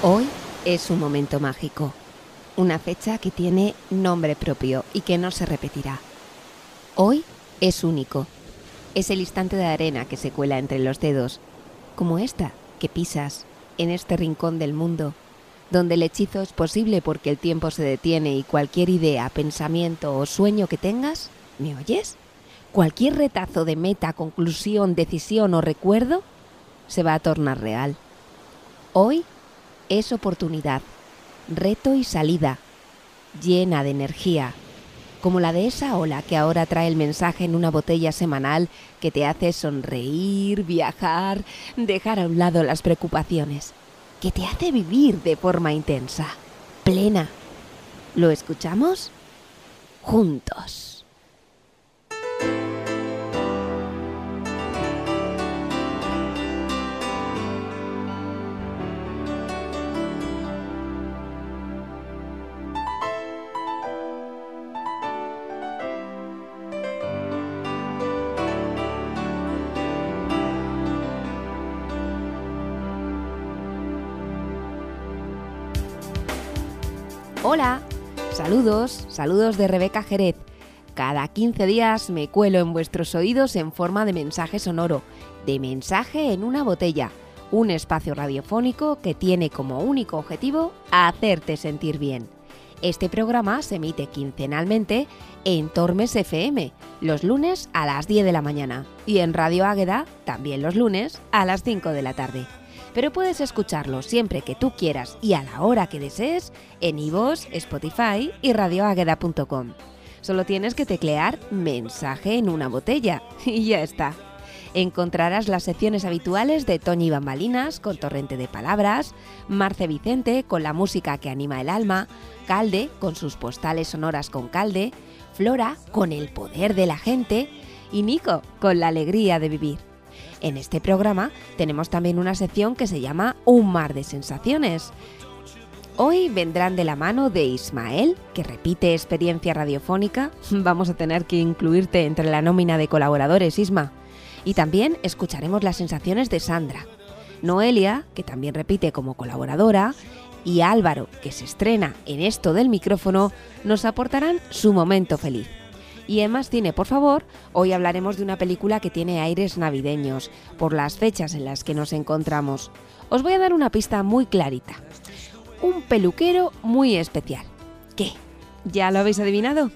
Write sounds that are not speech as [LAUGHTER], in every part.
Hoy es un momento mágico, una fecha que tiene nombre propio y que no se repetirá. Hoy es único, es el instante de arena que se cuela entre los dedos, como esta que pisas en este rincón del mundo, donde el hechizo es posible porque el tiempo se detiene y cualquier idea, pensamiento o sueño que tengas, ¿me oyes? Cualquier retazo de meta, conclusión, decisión o recuerdo se va a tornar real. Hoy es oportunidad, reto y salida, llena de energía, como la de esa ola que ahora trae el mensaje en una botella semanal que te hace sonreír, viajar, dejar a un lado las preocupaciones, que te hace vivir de forma intensa, plena. ¿Lo escuchamos? Juntos. Saludos, saludos de Rebeca Jerez. Cada 15 días me cuelo en vuestros oídos en forma de mensaje sonoro, de mensaje en una botella, un espacio radiofónico que tiene como único objetivo hacerte sentir bien. Este programa se emite quincenalmente en Tormes FM, los lunes a las 10 de la mañana, y en Radio Águeda, también los lunes, a las 5 de la tarde pero puedes escucharlo siempre que tú quieras y a la hora que desees en iVoox, Spotify y radioagueda.com. Solo tienes que teclear mensaje en una botella [LAUGHS] y ya está. Encontrarás las secciones habituales de Toñi Bambalinas con Torrente de Palabras, Marce Vicente con la música que anima el alma, Calde con sus postales sonoras con Calde, Flora con el poder de la gente y Nico con la alegría de vivir. En este programa tenemos también una sección que se llama Un mar de sensaciones. Hoy vendrán de la mano de Ismael, que repite experiencia radiofónica. [LAUGHS] Vamos a tener que incluirte entre la nómina de colaboradores, Isma. Y también escucharemos las sensaciones de Sandra. Noelia, que también repite como colaboradora, y Álvaro, que se estrena en esto del micrófono, nos aportarán su momento feliz. Y en Más Cine, por favor, hoy hablaremos de una película que tiene aires navideños, por las fechas en las que nos encontramos. Os voy a dar una pista muy clarita. Un peluquero muy especial. ¿Qué? ¿Ya lo habéis adivinado?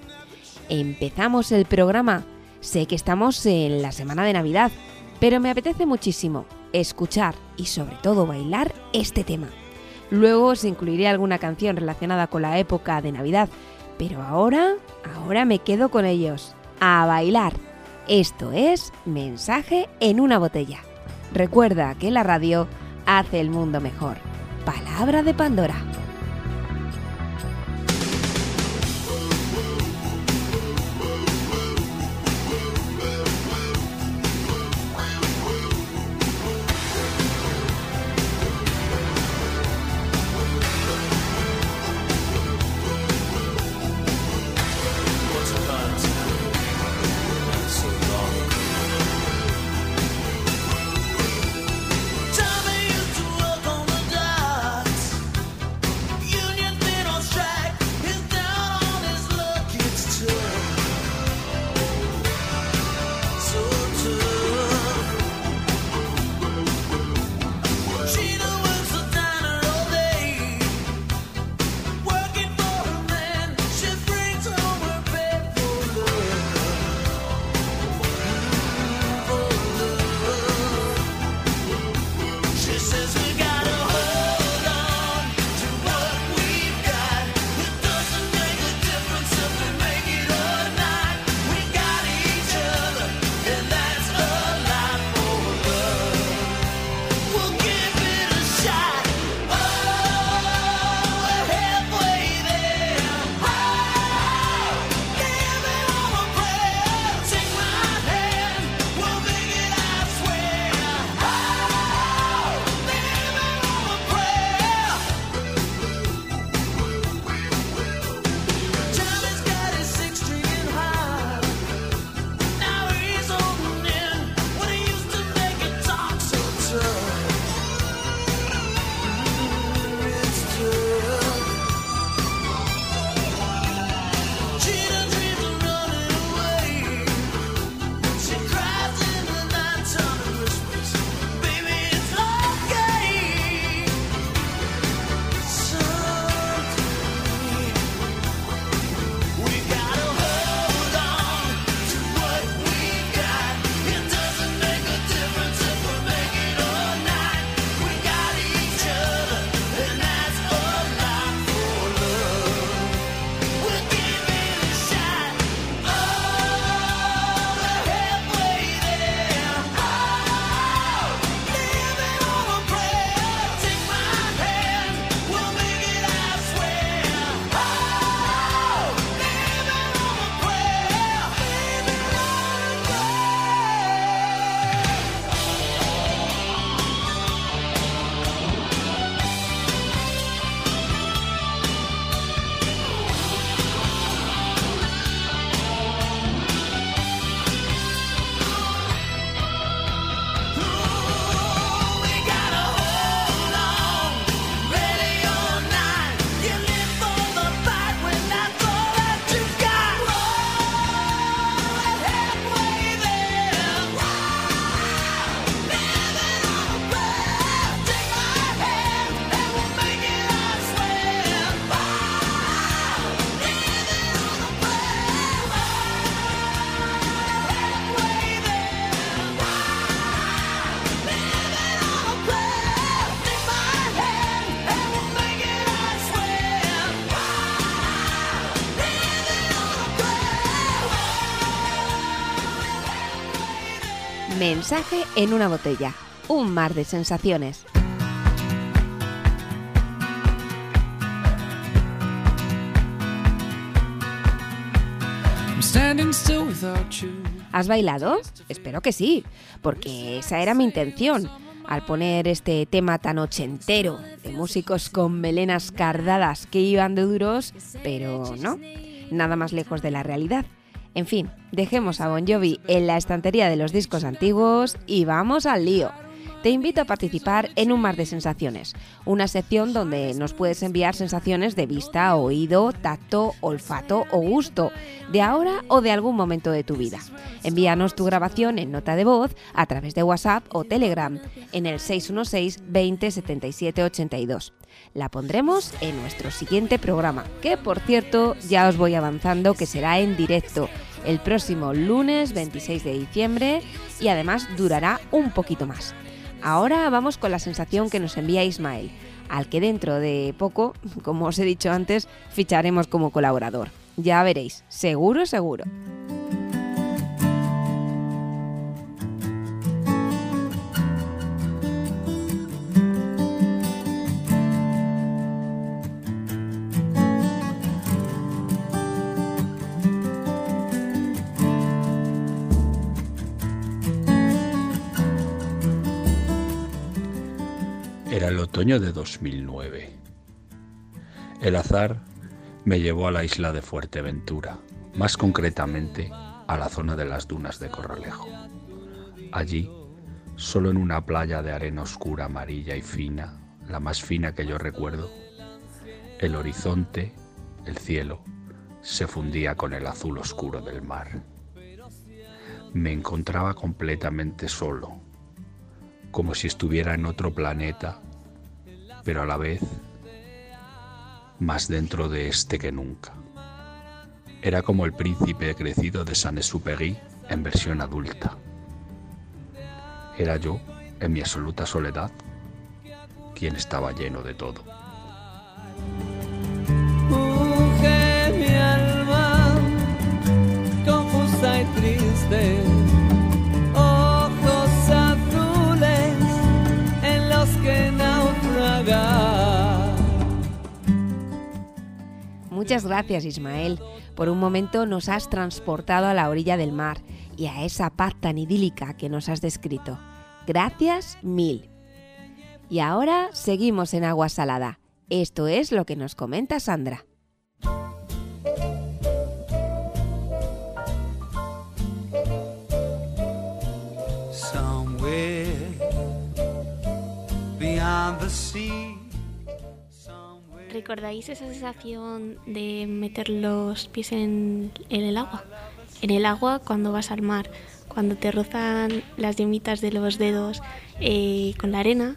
Empezamos el programa. Sé que estamos en la semana de Navidad, pero me apetece muchísimo escuchar y sobre todo bailar este tema. Luego os incluiré alguna canción relacionada con la época de Navidad, pero ahora, ahora me quedo con ellos. A bailar. Esto es Mensaje en una botella. Recuerda que la radio hace el mundo mejor. Palabra de Pandora. Mensaje en una botella. Un mar de sensaciones. ¿Has bailado? Espero que sí, porque esa era mi intención. Al poner este tema tan ochentero de músicos con melenas cardadas que iban de duros, pero no, nada más lejos de la realidad. En fin, dejemos a Bon Jovi en la estantería de los discos antiguos y vamos al lío te invito a participar en Un Mar de Sensaciones, una sección donde nos puedes enviar sensaciones de vista, oído, tacto, olfato o gusto, de ahora o de algún momento de tu vida. Envíanos tu grabación en nota de voz a través de WhatsApp o Telegram en el 616 20 77 82. La pondremos en nuestro siguiente programa, que por cierto ya os voy avanzando que será en directo el próximo lunes 26 de diciembre y además durará un poquito más. Ahora vamos con la sensación que nos envía Ismael, al que dentro de poco, [LAUGHS] como os he dicho antes, ficharemos como colaborador. Ya veréis, seguro, seguro. Otoño de 2009. El azar me llevó a la isla de Fuerteventura, más concretamente a la zona de las dunas de Corralejo. Allí, solo en una playa de arena oscura, amarilla y fina, la más fina que yo recuerdo, el horizonte, el cielo, se fundía con el azul oscuro del mar. Me encontraba completamente solo, como si estuviera en otro planeta pero a la vez más dentro de este que nunca. Era como el príncipe crecido de Saint-Exupéry en versión adulta. Era yo, en mi absoluta soledad, quien estaba lleno de todo. mi alma, confusa y triste Muchas gracias Ismael. Por un momento nos has transportado a la orilla del mar y a esa paz tan idílica que nos has descrito. Gracias mil. Y ahora seguimos en agua salada. Esto es lo que nos comenta Sandra. ¿Recordáis esa sensación de meter los pies en, el agua? En el agua cuando vas al mar, cuando te rozan las yemitas de los dedos eh, con la arena,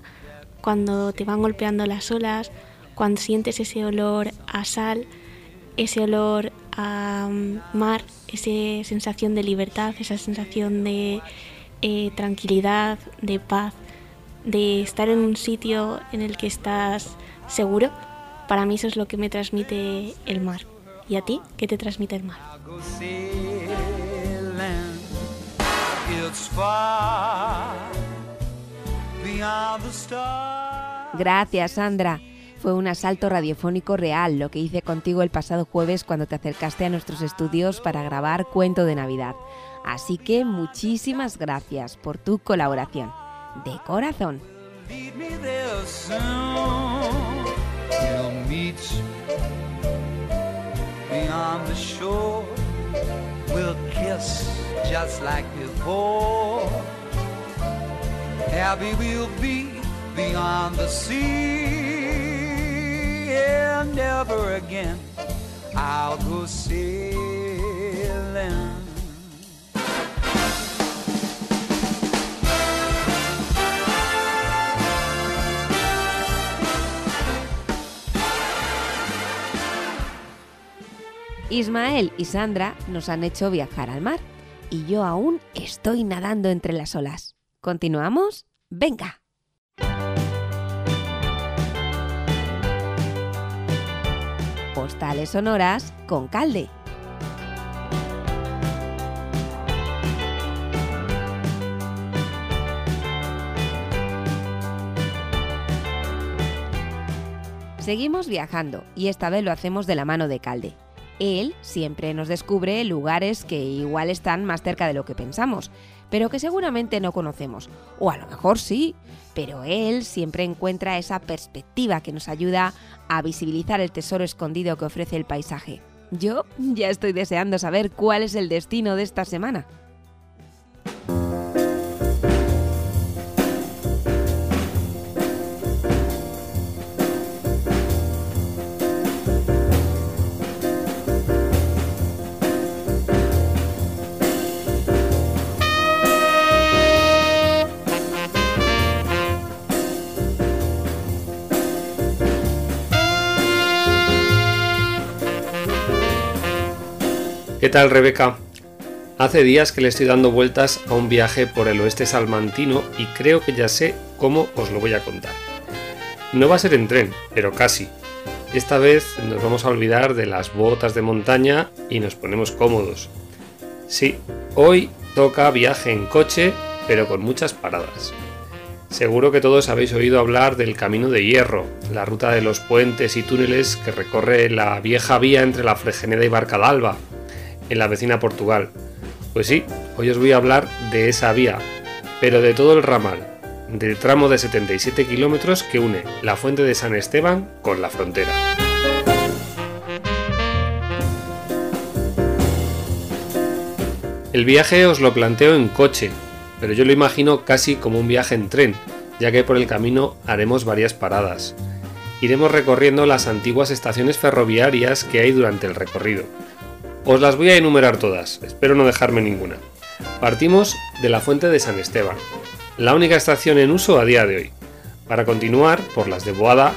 cuando te van golpeando las olas, cuando sientes ese olor a sal, ese olor a mm, mar, esa sensación de libertad, esa sensación de eh, tranquilidad, de paz, de estar en un sitio en el que estás seguro. Para mí eso es lo que me transmite el mar. ¿Y a ti qué te transmite el mar? Gracias, Sandra. Fue un asalto radiofónico real lo que hice contigo el pasado jueves cuando te acercaste a nuestros estudios para grabar Cuento de Navidad. Así que muchísimas gracias por tu colaboración. De corazón. We'll meet beyond the shore. We'll kiss just like before. Happy we'll be beyond the sea. And never again I'll go sailing. Ismael y Sandra nos han hecho viajar al mar y yo aún estoy nadando entre las olas. ¿Continuamos? ¡Venga! Postales sonoras con calde. Seguimos viajando y esta vez lo hacemos de la mano de Calde, él siempre nos descubre lugares que igual están más cerca de lo que pensamos, pero que seguramente no conocemos. O a lo mejor sí, pero él siempre encuentra esa perspectiva que nos ayuda a visibilizar el tesoro escondido que ofrece el paisaje. Yo ya estoy deseando saber cuál es el destino de esta semana. ¿Qué tal Rebeca? Hace días que le estoy dando vueltas a un viaje por el oeste salmantino y creo que ya sé cómo os lo voy a contar. No va a ser en tren, pero casi. Esta vez nos vamos a olvidar de las botas de montaña y nos ponemos cómodos. Sí, hoy toca viaje en coche, pero con muchas paradas. Seguro que todos habéis oído hablar del Camino de Hierro, la ruta de los puentes y túneles que recorre la vieja vía entre la Fregeneda y Barcadalba, en la vecina Portugal. Pues sí, hoy os voy a hablar de esa vía, pero de todo el ramal, del tramo de 77 kilómetros que une la fuente de San Esteban con la frontera. El viaje os lo planteo en coche, pero yo lo imagino casi como un viaje en tren, ya que por el camino haremos varias paradas. Iremos recorriendo las antiguas estaciones ferroviarias que hay durante el recorrido, os las voy a enumerar todas, espero no dejarme ninguna. Partimos de la Fuente de San Esteban, la única estación en uso a día de hoy, para continuar por las de Boada,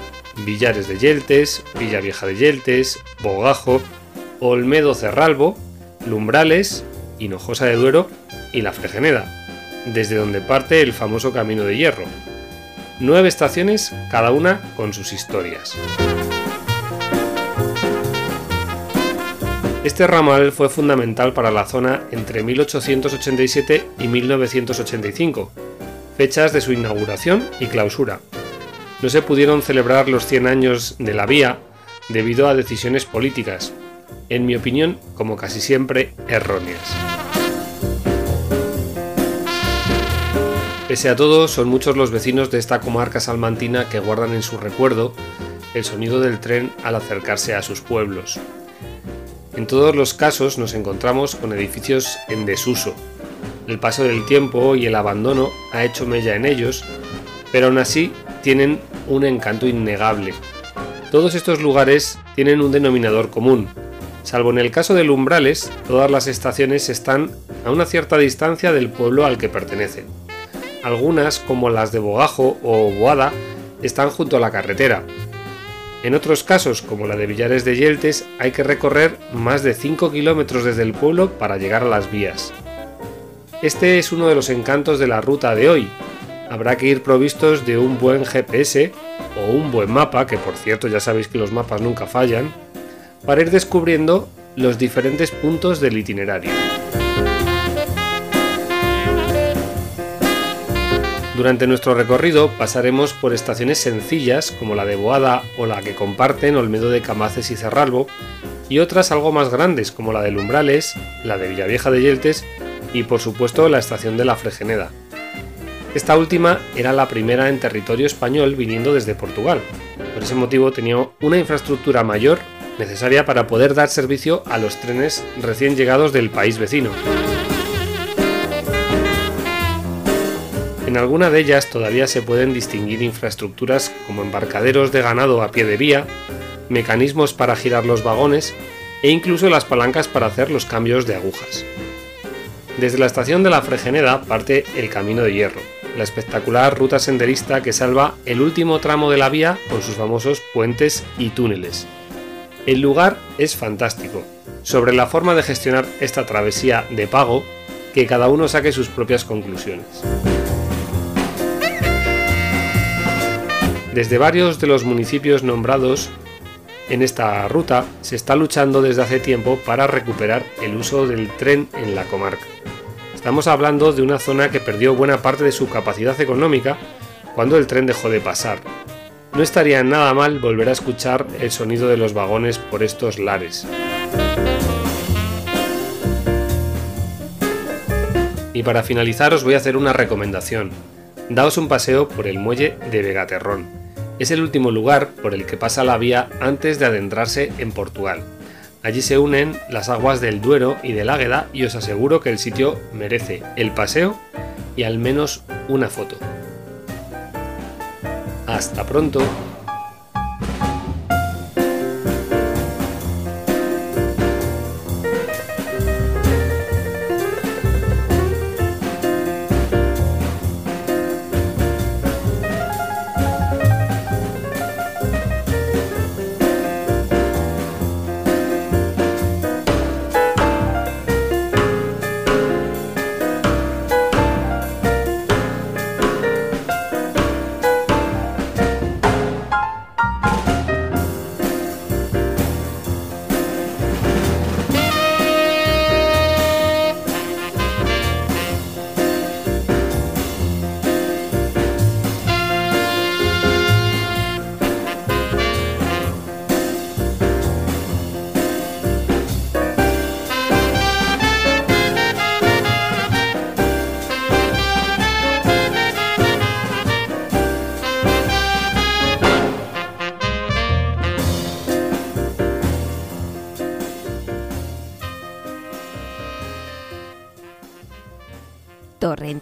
Villares de Yeltes, Villa Vieja de Yeltes, Bogajo, Olmedo Cerralbo, Lumbrales, Hinojosa de Duero y La Fregeneda, desde donde parte el famoso Camino de Hierro. Nueve estaciones, cada una con sus historias. Este ramal fue fundamental para la zona entre 1887 y 1985, fechas de su inauguración y clausura. No se pudieron celebrar los 100 años de la vía debido a decisiones políticas, en mi opinión, como casi siempre, erróneas. Pese a todo, son muchos los vecinos de esta comarca salmantina que guardan en su recuerdo el sonido del tren al acercarse a sus pueblos. En todos los casos nos encontramos con edificios en desuso. El paso del tiempo y el abandono ha hecho mella en ellos, pero aún así tienen un encanto innegable. Todos estos lugares tienen un denominador común. Salvo en el caso de Umbrales, todas las estaciones están a una cierta distancia del pueblo al que pertenecen. Algunas, como las de Bogajo o Boada, están junto a la carretera, en otros casos, como la de Villares de Yeltes, hay que recorrer más de 5 kilómetros desde el pueblo para llegar a las vías. Este es uno de los encantos de la ruta de hoy. Habrá que ir provistos de un buen GPS o un buen mapa, que por cierto ya sabéis que los mapas nunca fallan, para ir descubriendo los diferentes puntos del itinerario. Durante nuestro recorrido pasaremos por estaciones sencillas como la de Boada o la que comparten Olmedo de Camaces y Cerralbo, y otras algo más grandes como la de Lumbrales, la de Villavieja de Yeltes y por supuesto la estación de la Fregeneda. Esta última era la primera en territorio español viniendo desde Portugal. Por ese motivo tenía una infraestructura mayor necesaria para poder dar servicio a los trenes recién llegados del país vecino. En alguna de ellas todavía se pueden distinguir infraestructuras como embarcaderos de ganado a pie de vía, mecanismos para girar los vagones e incluso las palancas para hacer los cambios de agujas. Desde la estación de la Fregeneda parte el Camino de Hierro, la espectacular ruta senderista que salva el último tramo de la vía con sus famosos puentes y túneles. El lugar es fantástico. Sobre la forma de gestionar esta travesía de pago, que cada uno saque sus propias conclusiones. Desde varios de los municipios nombrados en esta ruta se está luchando desde hace tiempo para recuperar el uso del tren en la comarca. Estamos hablando de una zona que perdió buena parte de su capacidad económica cuando el tren dejó de pasar. no estaría nada mal volver a escuchar el sonido de los vagones por estos lares. Y para finalizar os voy a hacer una recomendación. Daos un paseo por el muelle de Vegaterrón. Es el último lugar por el que pasa la vía antes de adentrarse en Portugal. Allí se unen las aguas del Duero y del Águeda y os aseguro que el sitio merece el paseo y al menos una foto. Hasta pronto.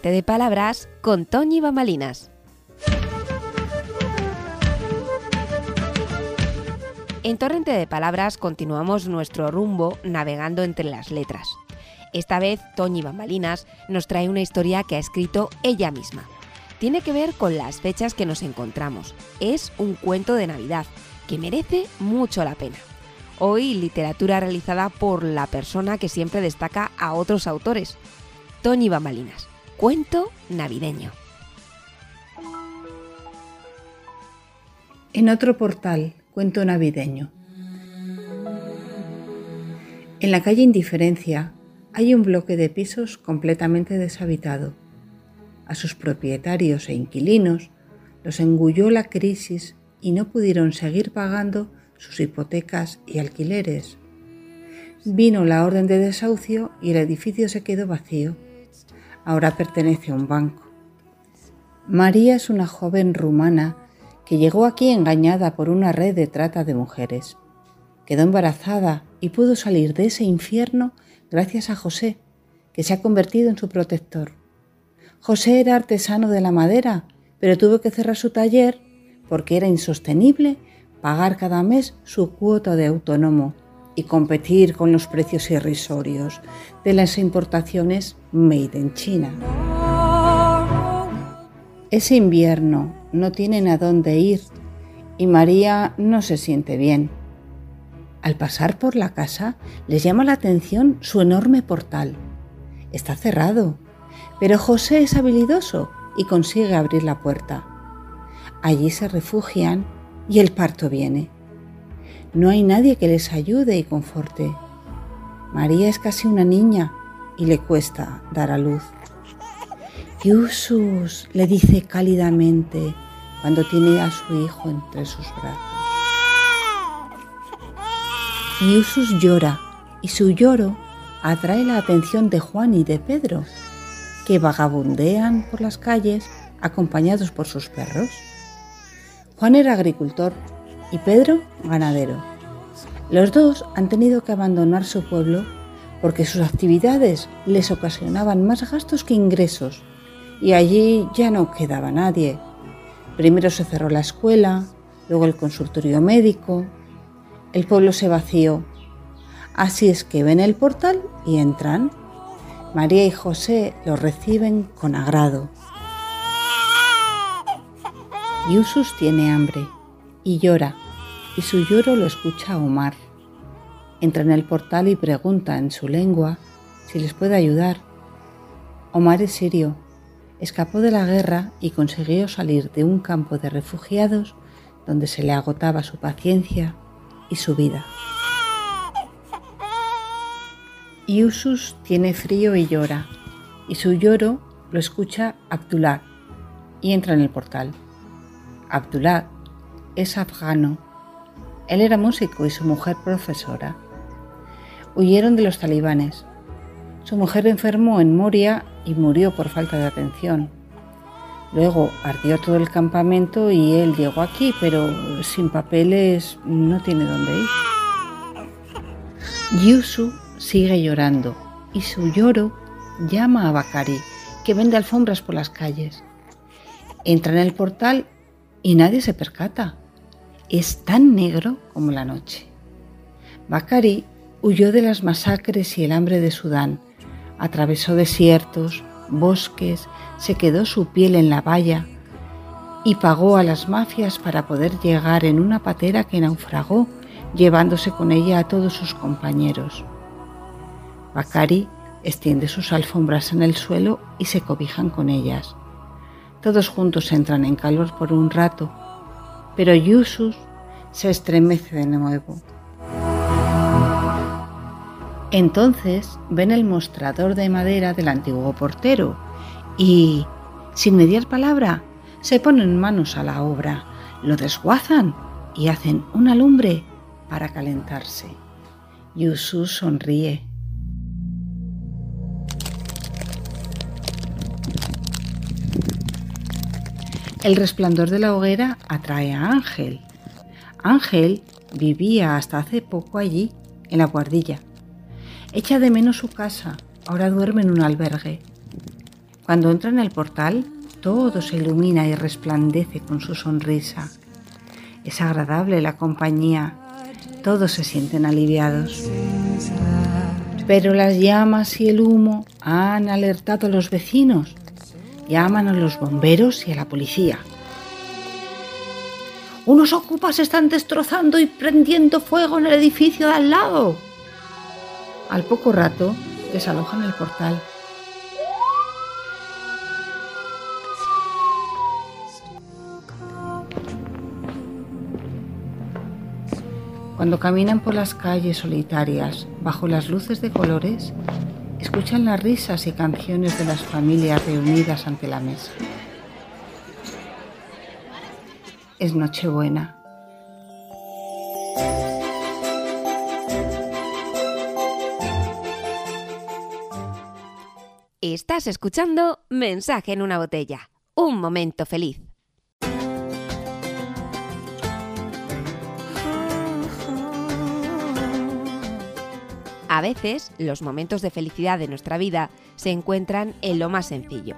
De Palabras con Toñi Bamalinas. En Torrente de Palabras continuamos nuestro rumbo navegando entre las letras. Esta vez Toñi Bambalinas nos trae una historia que ha escrito ella misma. Tiene que ver con las fechas que nos encontramos. Es un cuento de Navidad que merece mucho la pena. Hoy literatura realizada por la persona que siempre destaca a otros autores, Toñi Bambalinas. Cuento navideño. En otro portal, cuento navideño. En la calle Indiferencia hay un bloque de pisos completamente deshabitado. A sus propietarios e inquilinos los engulló la crisis y no pudieron seguir pagando sus hipotecas y alquileres. Vino la orden de desahucio y el edificio se quedó vacío ahora pertenece a un banco. María es una joven rumana que llegó aquí engañada por una red de trata de mujeres. Quedó embarazada y pudo salir de ese infierno gracias a José, que se ha convertido en su protector. José era artesano de la madera, pero tuvo que cerrar su taller porque era insostenible pagar cada mes su cuota de autónomo y competir con los precios irrisorios de las importaciones made in China. Ese invierno no tienen a dónde ir y María no se siente bien. Al pasar por la casa les llama la atención su enorme portal. Está cerrado, pero José es habilidoso y consigue abrir la puerta. Allí se refugian y el parto viene. No hay nadie que les ayude y conforte. María es casi una niña y le cuesta dar a luz. Yusus le dice cálidamente cuando tiene a su hijo entre sus brazos. Yusus llora y su lloro atrae la atención de Juan y de Pedro, que vagabundean por las calles acompañados por sus perros. Juan era agricultor y Pedro ganadero. Los dos han tenido que abandonar su pueblo porque sus actividades les ocasionaban más gastos que ingresos y allí ya no quedaba nadie. Primero se cerró la escuela, luego el consultorio médico, el pueblo se vació. Así es que ven el portal y entran. María y José los reciben con agrado. Yusus tiene hambre y llora, y su lloro lo escucha Omar. Entra en el portal y pregunta en su lengua si les puede ayudar. Omar es sirio, escapó de la guerra y consiguió salir de un campo de refugiados donde se le agotaba su paciencia y su vida. Yusus tiene frío y llora, y su lloro lo escucha Abdullah y entra en el portal. Abdullah es afgano. Él era músico y su mujer profesora. Huyeron de los talibanes. Su mujer enfermó en Moria y murió por falta de atención. Luego ardió todo el campamento y él llegó aquí, pero sin papeles no tiene dónde ir. Yusu sigue llorando y su lloro llama a Bakari, que vende alfombras por las calles. Entra en el portal y nadie se percata. Es tan negro como la noche. Bakari huyó de las masacres y el hambre de Sudán, atravesó desiertos, bosques, se quedó su piel en la valla y pagó a las mafias para poder llegar en una patera que naufragó, llevándose con ella a todos sus compañeros. Bakari extiende sus alfombras en el suelo y se cobijan con ellas. Todos juntos entran en calor por un rato, pero Yusus se estremece de nuevo. Entonces ven el mostrador de madera del antiguo portero y, sin mediar palabra, se ponen manos a la obra, lo desguazan y hacen una lumbre para calentarse. Yusu sonríe. El resplandor de la hoguera atrae a Ángel. Ángel vivía hasta hace poco allí, en la guardilla. Echa de menos su casa, ahora duerme en un albergue. Cuando entra en el portal, todo se ilumina y resplandece con su sonrisa. Es agradable la compañía, todos se sienten aliviados. Pero las llamas y el humo han alertado a los vecinos. Llaman a los bomberos y a la policía. Unos ocupas están destrozando y prendiendo fuego en el edificio de al lado. Al poco rato desalojan el portal. Cuando caminan por las calles solitarias bajo las luces de colores, escuchan las risas y canciones de las familias reunidas ante la mesa. Es Nochebuena. Estás escuchando Mensaje en una botella. Un momento feliz. A veces, los momentos de felicidad de nuestra vida se encuentran en lo más sencillo,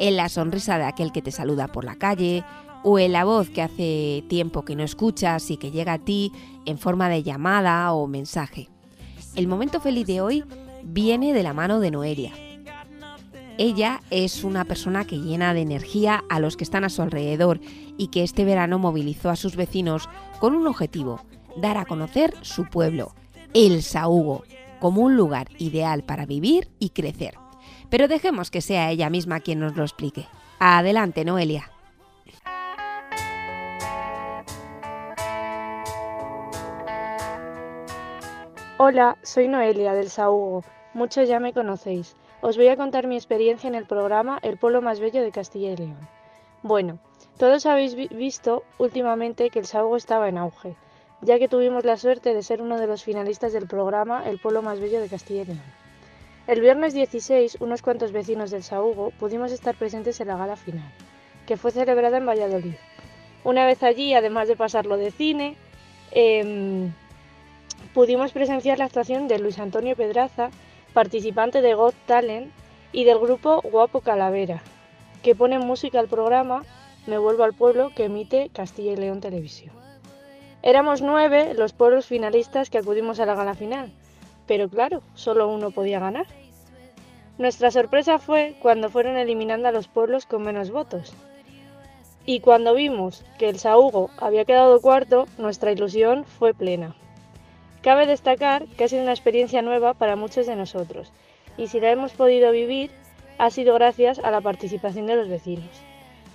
en la sonrisa de aquel que te saluda por la calle, o en la voz que hace tiempo que no escuchas y que llega a ti en forma de llamada o mensaje. El momento feliz de hoy viene de la mano de Noelia. Ella es una persona que llena de energía a los que están a su alrededor y que este verano movilizó a sus vecinos con un objetivo, dar a conocer su pueblo, el Sahugo, como un lugar ideal para vivir y crecer. Pero dejemos que sea ella misma quien nos lo explique. Adelante, Noelia. Hola, soy Noelia del Sahugo. Muchos ya me conocéis. Os voy a contar mi experiencia en el programa El pueblo más bello de Castilla y León. Bueno, todos habéis visto últimamente que el Sahugo estaba en auge ya que tuvimos la suerte de ser uno de los finalistas del programa El pueblo más bello de Castilla y León. El viernes 16, unos cuantos vecinos del Sahugo pudimos estar presentes en la gala final, que fue celebrada en Valladolid. Una vez allí, además de pasarlo de cine, em, pudimos presenciar la actuación de Luis Antonio Pedraza, participante de Got Talent, y del grupo Guapo Calavera, que pone música al programa Me vuelvo al pueblo que emite Castilla y León Televisión. Éramos nueve los pueblos finalistas que acudimos a la gala final, pero claro, solo uno podía ganar. Nuestra sorpresa fue cuando fueron eliminando a los pueblos con menos votos. Y cuando vimos que el Sahugo había quedado cuarto, nuestra ilusión fue plena. Cabe destacar que ha sido una experiencia nueva para muchos de nosotros, y si la hemos podido vivir, ha sido gracias a la participación de los vecinos.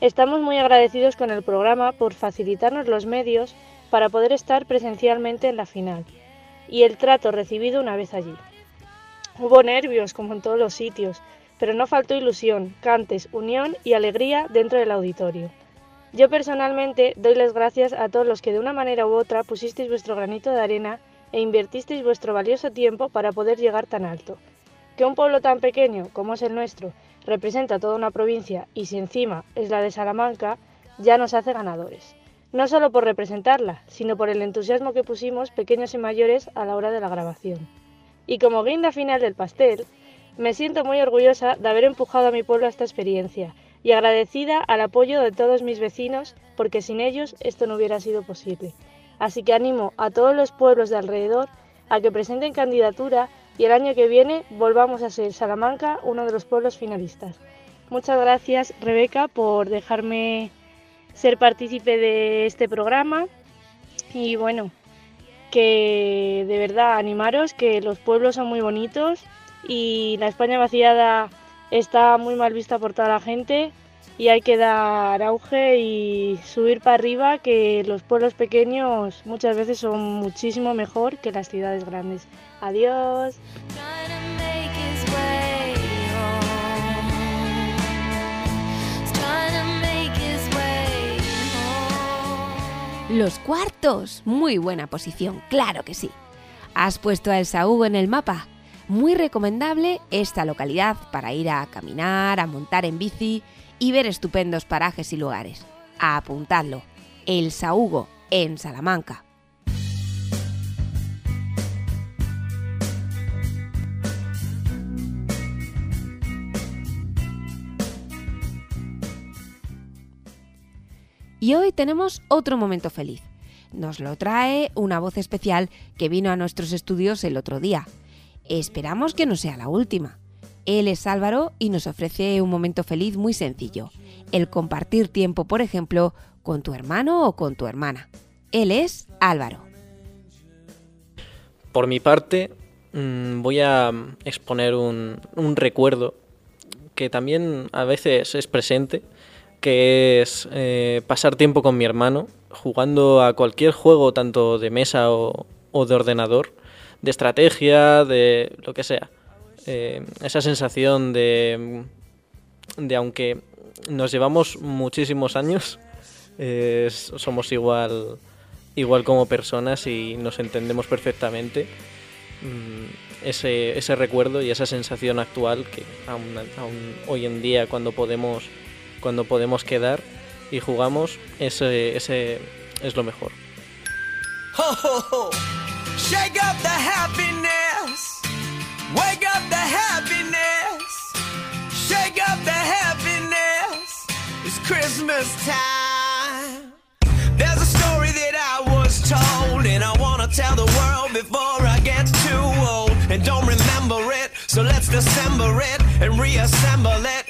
Estamos muy agradecidos con el programa por facilitarnos los medios para poder estar presencialmente en la final y el trato recibido una vez allí. Hubo nervios, como en todos los sitios, pero no faltó ilusión, cantes, unión y alegría dentro del auditorio. Yo personalmente doy las gracias a todos los que de una manera u otra pusisteis vuestro granito de arena e invertisteis vuestro valioso tiempo para poder llegar tan alto. Que un pueblo tan pequeño como es el nuestro representa toda una provincia y si encima es la de Salamanca, ya nos hace ganadores. No solo por representarla, sino por el entusiasmo que pusimos pequeños y mayores a la hora de la grabación. Y como guinda final del pastel, me siento muy orgullosa de haber empujado a mi pueblo a esta experiencia y agradecida al apoyo de todos mis vecinos porque sin ellos esto no hubiera sido posible. Así que animo a todos los pueblos de alrededor a que presenten candidatura y el año que viene volvamos a ser Salamanca uno de los pueblos finalistas. Muchas gracias Rebeca por dejarme ser partícipe de este programa y bueno, que de verdad animaros que los pueblos son muy bonitos y la España vaciada está muy mal vista por toda la gente y hay que dar auge y subir para arriba que los pueblos pequeños muchas veces son muchísimo mejor que las ciudades grandes. Adiós. Los cuartos. Muy buena posición, claro que sí. ¿Has puesto a El Saúgo en el mapa? Muy recomendable esta localidad para ir a caminar, a montar en bici y ver estupendos parajes y lugares. A apuntarlo. El Saúgo, en Salamanca. Y hoy tenemos otro momento feliz. Nos lo trae una voz especial que vino a nuestros estudios el otro día. Esperamos que no sea la última. Él es Álvaro y nos ofrece un momento feliz muy sencillo, el compartir tiempo, por ejemplo, con tu hermano o con tu hermana. Él es Álvaro. Por mi parte, mm, voy a exponer un, recuerdo que también a veces es presente, que es eh, pasar tiempo con mi hermano jugando a cualquier juego, tanto de mesa o de ordenador, de estrategia, de lo que sea. Eh, esa sensación de, de aunque nos llevamos muchísimos años, [LAUGHS] somos igual, igual como personas y nos entendemos perfectamente. Mm, ese, ese recuerdo y esa sensación actual que aún, hoy en día cuando podemos, cuando podemos quedar y jugamos, ese, ese es lo mejor. Shake up the happiness. Wake up the happiness. Shake up the happiness. It's Christmas time. There's a story that I was told, and I wanna tell the world before I get too old. And don't remember it, so let's dissemble it and reassemble it.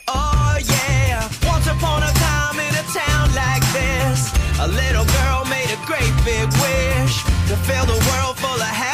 A little girl made a great big wish to fill the world full of happiness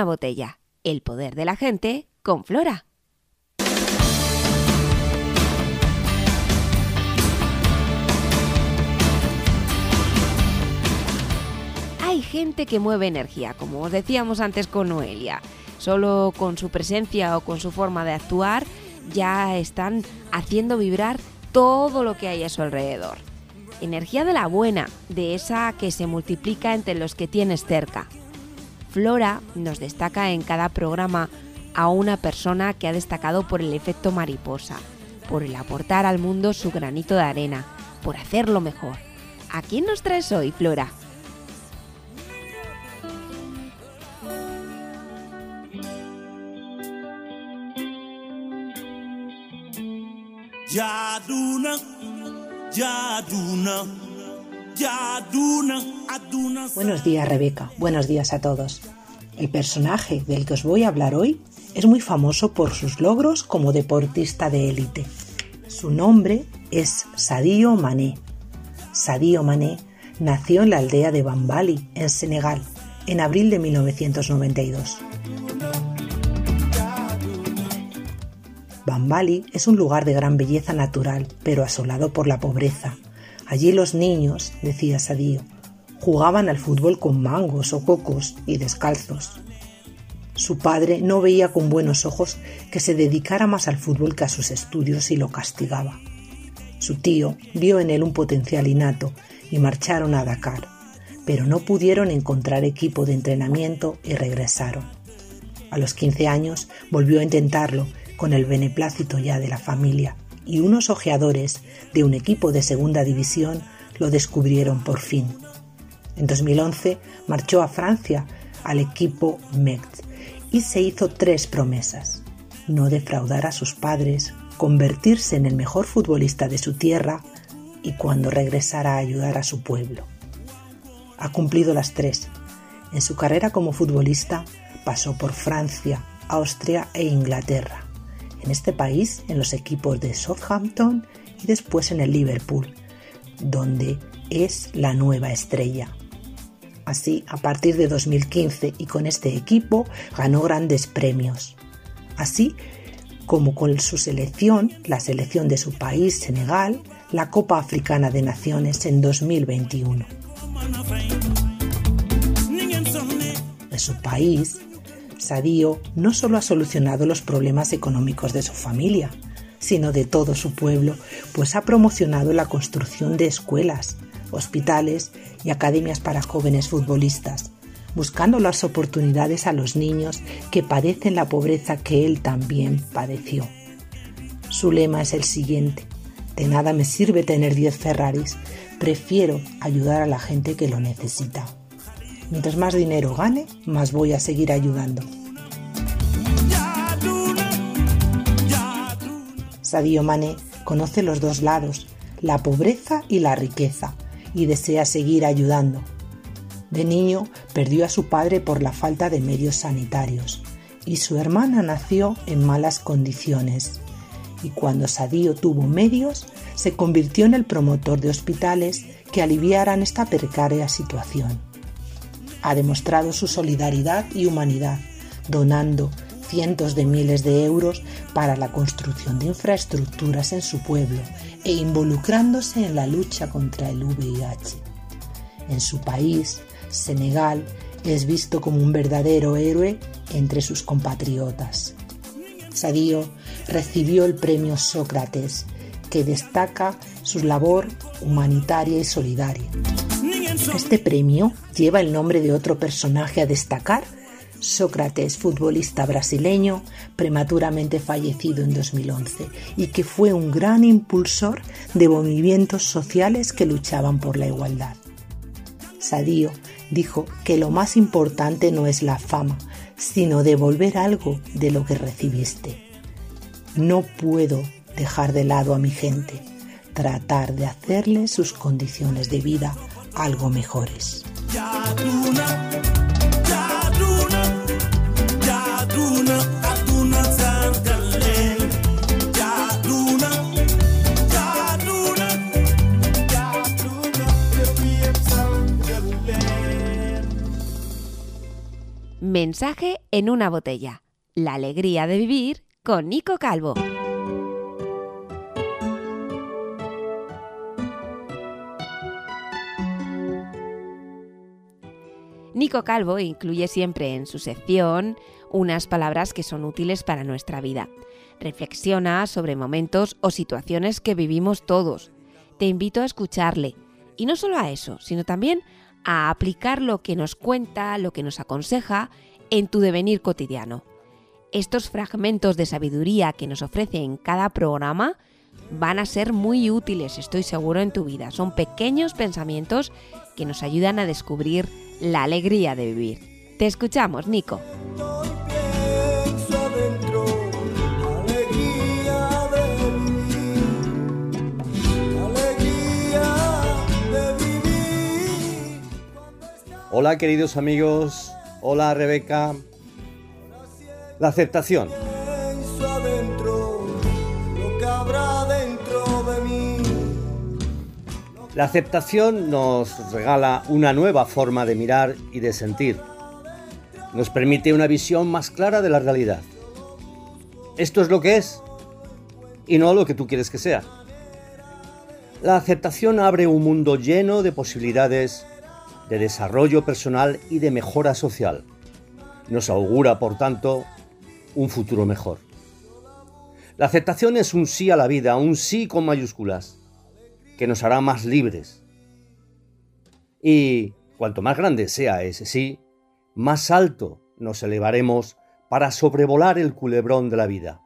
una botella. El poder de la gente con Flora. Hay gente que mueve energía, como os decíamos antes con Noelia. Solo con su presencia o con su forma de actuar ya están haciendo vibrar todo lo que hay a su alrededor. Energía de la buena, de esa que se multiplica entre los que tienes cerca. Flora nos destaca en cada programa a una persona que ha destacado por el efecto mariposa, por el aportar al mundo su granito de arena, por hacerlo mejor. ¿A quién nos traes hoy, Flora? Buenos días, Rebeca. Buenos días a todos. El personaje del que os voy a hablar hoy es muy famoso por sus logros como deportista de élite. Su nombre es Sadio Mané. Sadio Mané nació en la aldea de Bambali, en Senegal, en abril de 1992. Bambali es un lugar de gran belleza natural, pero asolado por la pobreza. Allí los niños, decía Sadio, jugaban al fútbol con mangos o cocos y descalzos. Su padre no veía con buenos ojos que se dedicara más al fútbol que a sus estudios y lo castigaba. Su tío vio en él un potencial innato y marcharon a Dakar, pero no pudieron encontrar equipo de entrenamiento y regresaron. A los 15 años volvió a intentarlo con el beneplácito ya de la familia y unos ojeadores de un equipo de segunda división lo descubrieron por fin. En 2011 marchó a Francia al equipo Metz y se hizo tres promesas. No defraudar a sus padres, convertirse en el mejor futbolista de su tierra y cuando regresara a ayudar a su pueblo. Ha cumplido las tres. En su carrera como futbolista pasó por Francia, Austria e Inglaterra en este país en los equipos de Southampton y después en el Liverpool, donde es la nueva estrella. Así, a partir de 2015 y con este equipo ganó grandes premios. Así como con su selección, la selección de su país, Senegal, la Copa Africana de Naciones en 2021. En su país, Sadio no solo ha solucionado los problemas económicos de su familia, sino de todo su pueblo, pues ha promocionado la construcción de escuelas, hospitales y academias para jóvenes futbolistas, buscando las oportunidades a los niños que padecen la pobreza que él también padeció. Su lema es el siguiente, de nada me sirve tener 10 Ferraris, prefiero ayudar a la gente que lo necesita. Mientras más dinero gane, más voy a seguir ayudando. Sadio Mané conoce los dos lados, la pobreza y la riqueza, y desea seguir ayudando. De niño perdió a su padre por la falta de medios sanitarios, y su hermana nació en malas condiciones. Y cuando Sadio tuvo medios, se convirtió en el promotor de hospitales que aliviaran esta precaria situación ha demostrado su solidaridad y humanidad, donando cientos de miles de euros para la construcción de infraestructuras en su pueblo e involucrándose en la lucha contra el VIH. En su país, Senegal, es visto como un verdadero héroe entre sus compatriotas. Sadio recibió el premio Sócrates, que destaca su labor humanitaria y solidaria. Este premio lleva el nombre de otro personaje a destacar, Sócrates, futbolista brasileño, prematuramente fallecido en 2011 y que fue un gran impulsor de movimientos sociales que luchaban por la igualdad. Sadio dijo que lo más importante no es la fama, sino devolver algo de lo que recibiste. No puedo dejar de lado a mi gente, tratar de hacerle sus condiciones de vida algo mejores. Mensaje en una botella. La alegría de vivir con Nico Calvo. Nico Calvo incluye siempre en su sección unas palabras que son útiles para nuestra vida. Reflexiona sobre momentos o situaciones que vivimos todos. Te invito a escucharle. Y no solo a eso, sino también a aplicar lo que nos cuenta, lo que nos aconseja en tu devenir cotidiano. Estos fragmentos de sabiduría que nos ofrece en cada programa van a ser muy útiles, estoy seguro, en tu vida. Son pequeños pensamientos que nos ayudan a descubrir la alegría de vivir. Te escuchamos, Nico. Hola queridos amigos, hola Rebeca. La aceptación. La aceptación nos regala una nueva forma de mirar y de sentir. Nos permite una visión más clara de la realidad. Esto es lo que es y no lo que tú quieres que sea. La aceptación abre un mundo lleno de posibilidades de desarrollo personal y de mejora social. Nos augura, por tanto, un futuro mejor. La aceptación es un sí a la vida, un sí con mayúsculas, que nos hará más libres. Y cuanto más grande sea ese sí, más alto nos elevaremos para sobrevolar el culebrón de la vida,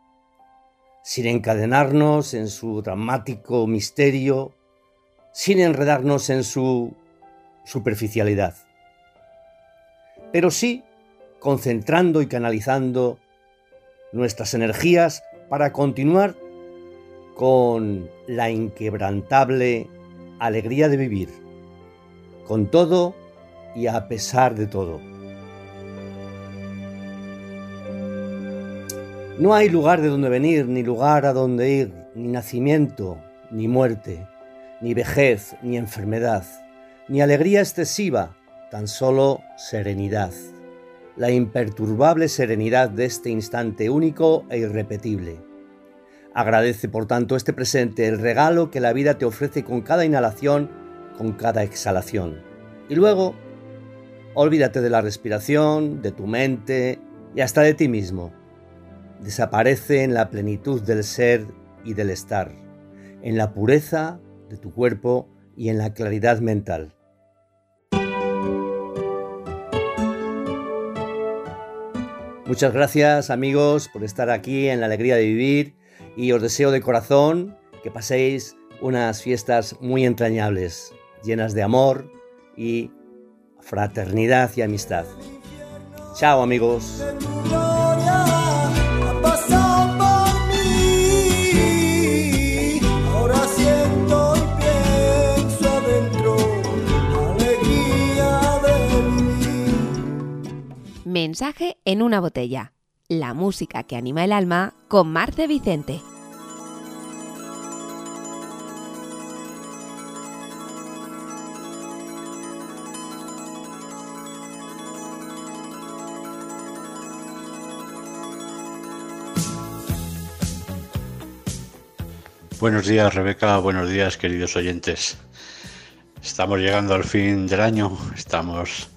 sin encadenarnos en su dramático misterio, sin enredarnos en su superficialidad, pero sí concentrando y canalizando nuestras energías para continuar con la inquebrantable alegría de vivir, con todo y a pesar de todo. No hay lugar de donde venir, ni lugar a donde ir, ni nacimiento, ni muerte, ni vejez, ni enfermedad, ni alegría excesiva, tan solo serenidad la imperturbable serenidad de este instante único e irrepetible. Agradece, por tanto, este presente, el regalo que la vida te ofrece con cada inhalación, con cada exhalación. Y luego, olvídate de la respiración, de tu mente y hasta de ti mismo. Desaparece en la plenitud del ser y del estar, en la pureza de tu cuerpo y en la claridad mental. Muchas gracias amigos por estar aquí en la alegría de vivir y os deseo de corazón que paséis unas fiestas muy entrañables, llenas de amor y fraternidad y amistad. Chao amigos. Mensaje en una botella. La música que anima el alma con Marce Vicente. Buenos días Rebeca, buenos días queridos oyentes. Estamos llegando al fin del año, estamos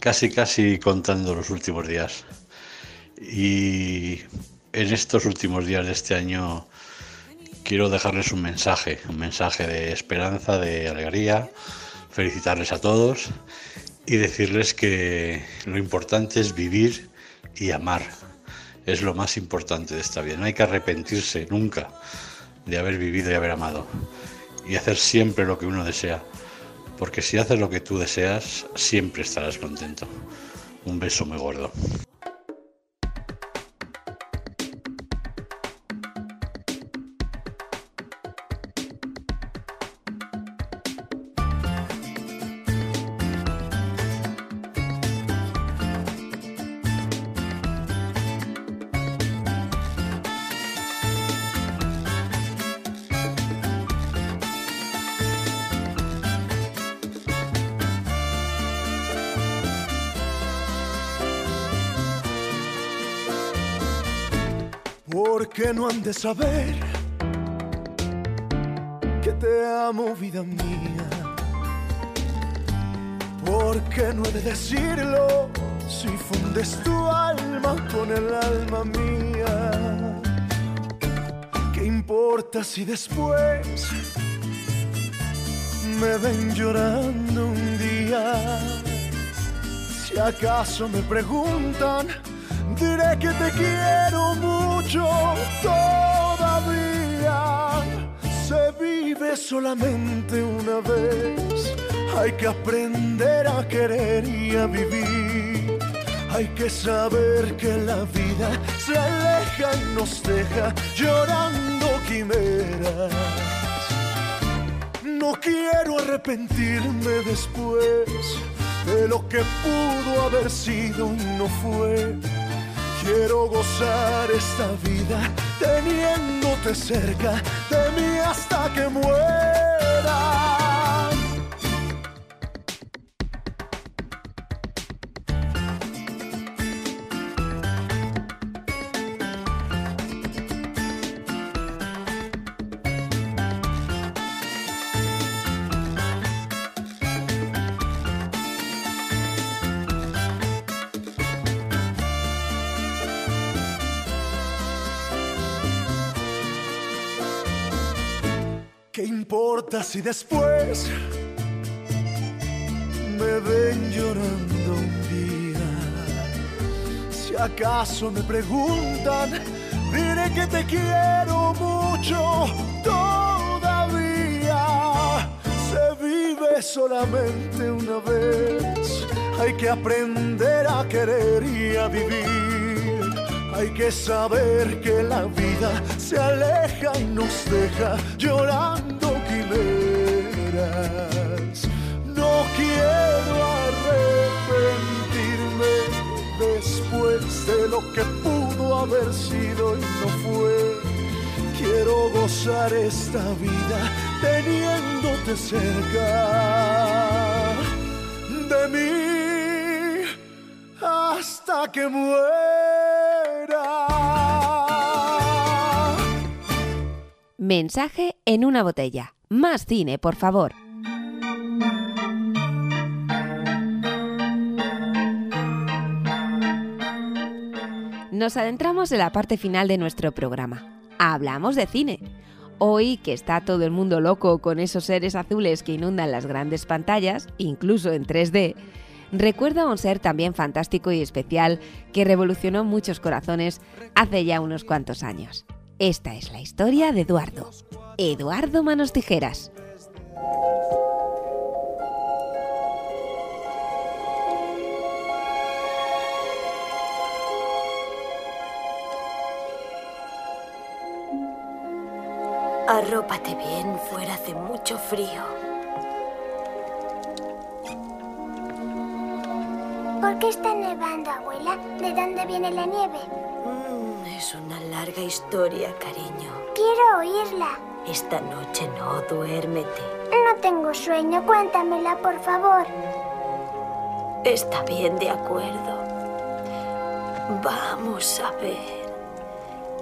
casi casi contando los últimos días. Y en estos últimos días de este año quiero dejarles un mensaje, un mensaje de esperanza, de alegría, felicitarles a todos y decirles que lo importante es vivir y amar. Es lo más importante de esta vida. No hay que arrepentirse nunca de haber vivido y haber amado. Y hacer siempre lo que uno desea. Porque si haces lo que tú deseas, siempre estarás contento. Un beso muy gordo. Saber que te amo, vida mía. Porque no he de decirlo si fundes tu alma con el alma mía. ¿Qué importa si después me ven llorando un día? Si acaso me preguntan, diré que te quiero mucho todavía. Se vive solamente una vez, hay que aprender a querer y a vivir. Hay que saber que la vida se aleja y nos deja llorando quimeras. No quiero arrepentirme después de lo que pudo haber sido y no fue. Quiero gozar esta vida teniéndote cerca de mí hasta que muera. Importa si después me ven llorando un día? Si acaso me preguntan, diré que te quiero mucho todavía. Se vive solamente una vez, hay que aprender a querer y a vivir. Hay que saber que la vida se aleja y nos deja llorando quiero arrepentirme después de lo que pudo haber sido y no fue. Quiero gozar esta vida teniéndote cerca de mí hasta que muera. Mensaje en una botella. Más cine, por favor. Nos adentramos en la parte final de nuestro programa. Hablamos de cine. Hoy que está todo el mundo loco con esos seres azules que inundan las grandes pantallas, incluso en 3D, recuerda un ser también fantástico y especial que revolucionó muchos corazones hace ya unos cuantos años. Esta es la historia de Eduardo. Eduardo Manos Tijeras. Arrópate bien, fuera hace mucho frío. ¿Por qué está nevando, abuela? ¿De dónde viene la nieve? Mm, es una larga historia, cariño. Quiero oírla. Esta noche no, duérmete. No tengo sueño, cuéntamela, por favor. Está bien, de acuerdo. Vamos a ver.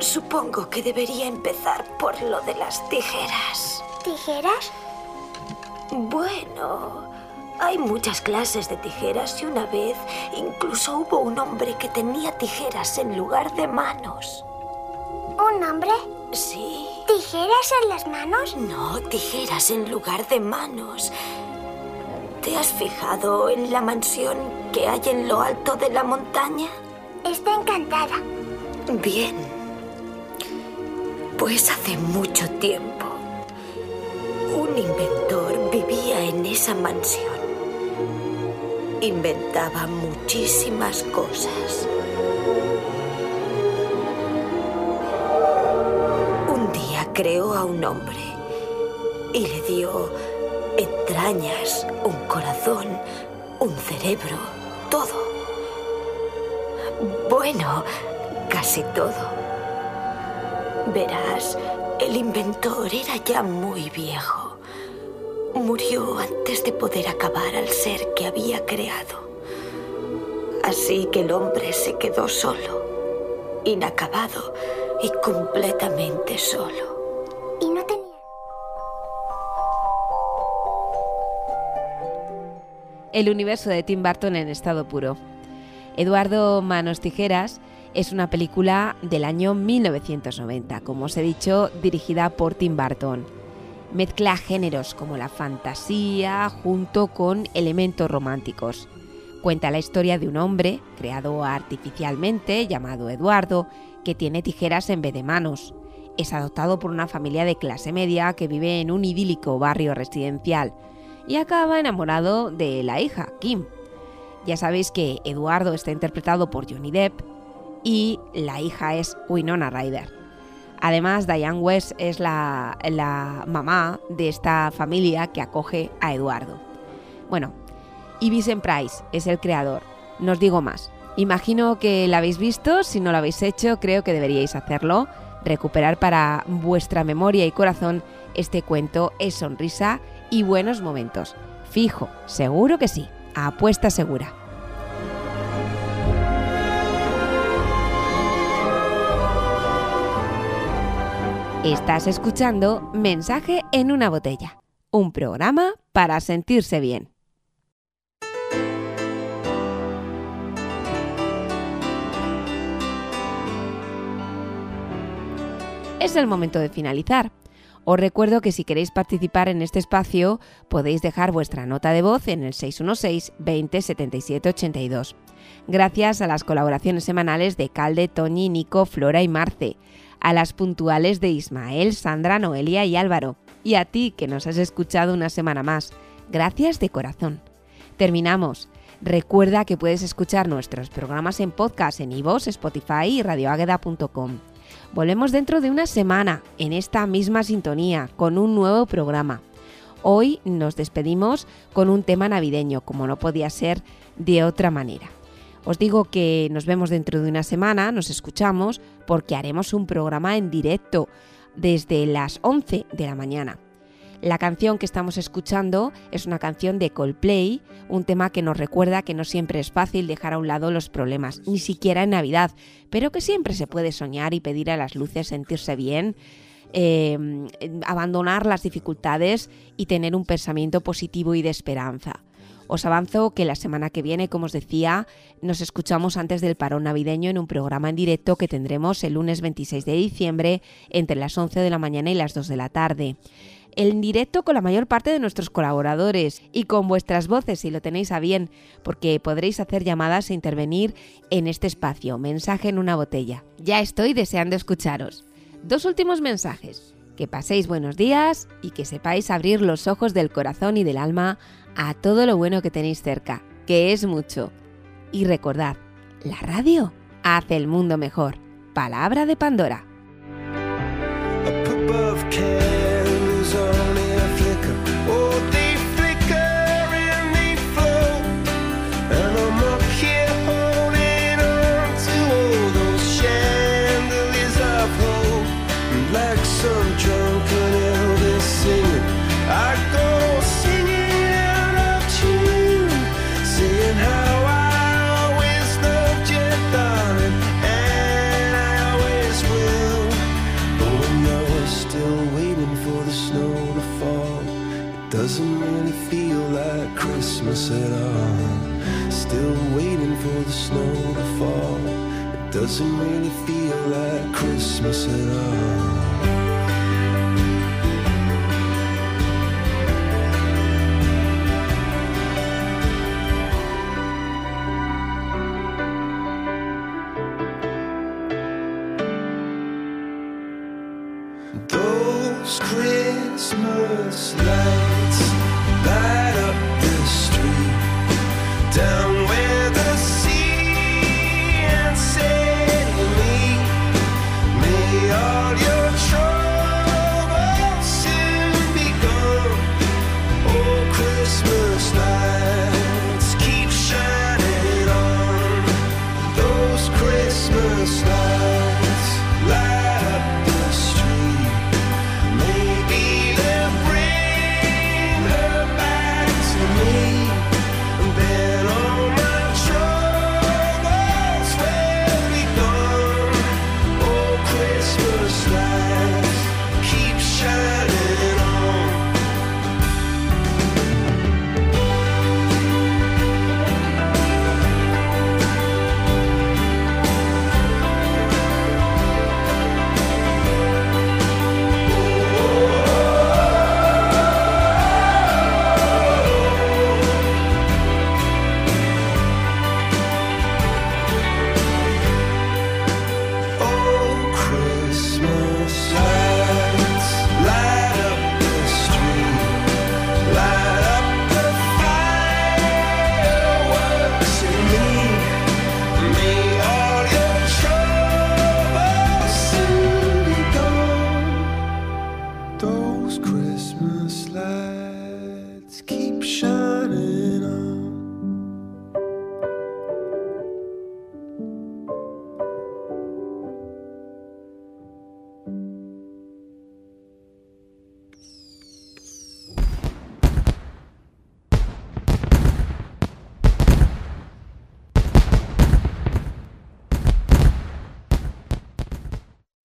Supongo que debería empezar por lo de las tijeras. ¿Tijeras? Bueno, hay muchas clases de tijeras y una vez incluso hubo un hombre que tenía tijeras en lugar de manos. ¿Un hombre? Sí. ¿Tijeras en las manos? No, tijeras en lugar de manos. ¿Te has fijado en la mansión que hay en lo alto de la montaña? Está encantada. Bien. Pues hace mucho tiempo, un inventor vivía en esa mansión. Inventaba muchísimas cosas. Un día creó a un hombre y le dio entrañas, un corazón, un cerebro, todo. Bueno, casi todo. Verás, el inventor era ya muy viejo. Murió antes de poder acabar al ser que había creado. Así que el hombre se quedó solo, inacabado y completamente solo. Y no tenía... El universo de Tim Burton en estado puro. Eduardo Manos Tijeras es una película del año 1990, como os he dicho, dirigida por Tim Burton. Mezcla géneros como la fantasía junto con elementos románticos. Cuenta la historia de un hombre, creado artificialmente, llamado Eduardo, que tiene tijeras en vez de manos. Es adoptado por una familia de clase media que vive en un idílico barrio residencial y acaba enamorado de la hija, Kim. Ya sabéis que Eduardo está interpretado por Johnny Depp y la hija es Winona Ryder. Además, Diane West es la, la mamá de esta familia que acoge a Eduardo. Bueno, y Vincent Price es el creador. No os digo más. Imagino que la habéis visto, si no lo habéis hecho, creo que deberíais hacerlo. Recuperar para vuestra memoria y corazón este cuento es sonrisa y buenos momentos. Fijo, seguro que sí. Apuesta segura. Estás escuchando Mensaje en una botella, un programa para sentirse bien. Es el momento de finalizar. Os recuerdo que si queréis participar en este espacio podéis dejar vuestra nota de voz en el 616 20 77 82. Gracias a las colaboraciones semanales de Calde, Toñi, Nico, Flora y Marce, a las puntuales de Ismael, Sandra, Noelia y Álvaro, y a ti que nos has escuchado una semana más. Gracias de corazón. Terminamos. Recuerda que puedes escuchar nuestros programas en podcast en iVoox, Spotify y radioagueda.com. Volvemos dentro de una semana en esta misma sintonía con un nuevo programa. Hoy nos despedimos con un tema navideño, como no podía ser de otra manera. Os digo que nos vemos dentro de una semana, nos escuchamos, porque haremos un programa en directo desde las 11 de la mañana. La canción que estamos escuchando es una canción de Coldplay, un tema que nos recuerda que no siempre es fácil dejar a un lado los problemas, ni siquiera en Navidad, pero que siempre se puede soñar y pedir a las luces sentirse bien, eh, abandonar las dificultades y tener un pensamiento positivo y de esperanza. Os avanzo que la semana que viene, como os decía, nos escuchamos antes del parón navideño en un programa en directo que tendremos el lunes 26 de diciembre entre las 11 de la mañana y las 2 de la tarde en directo con la mayor parte de nuestros colaboradores y con vuestras voces si lo tenéis a bien, porque podréis hacer llamadas e intervenir en este espacio, mensaje en una botella. Ya estoy deseando escucharos. Dos últimos mensajes. Que paséis buenos días y que sepáis abrir los ojos del corazón y del alma a todo lo bueno que tenéis cerca, que es mucho. Y recordad, la radio hace el mundo mejor. Palabra de Pandora. Doesn't really feel like Christmas at all. Those Christmas lights light up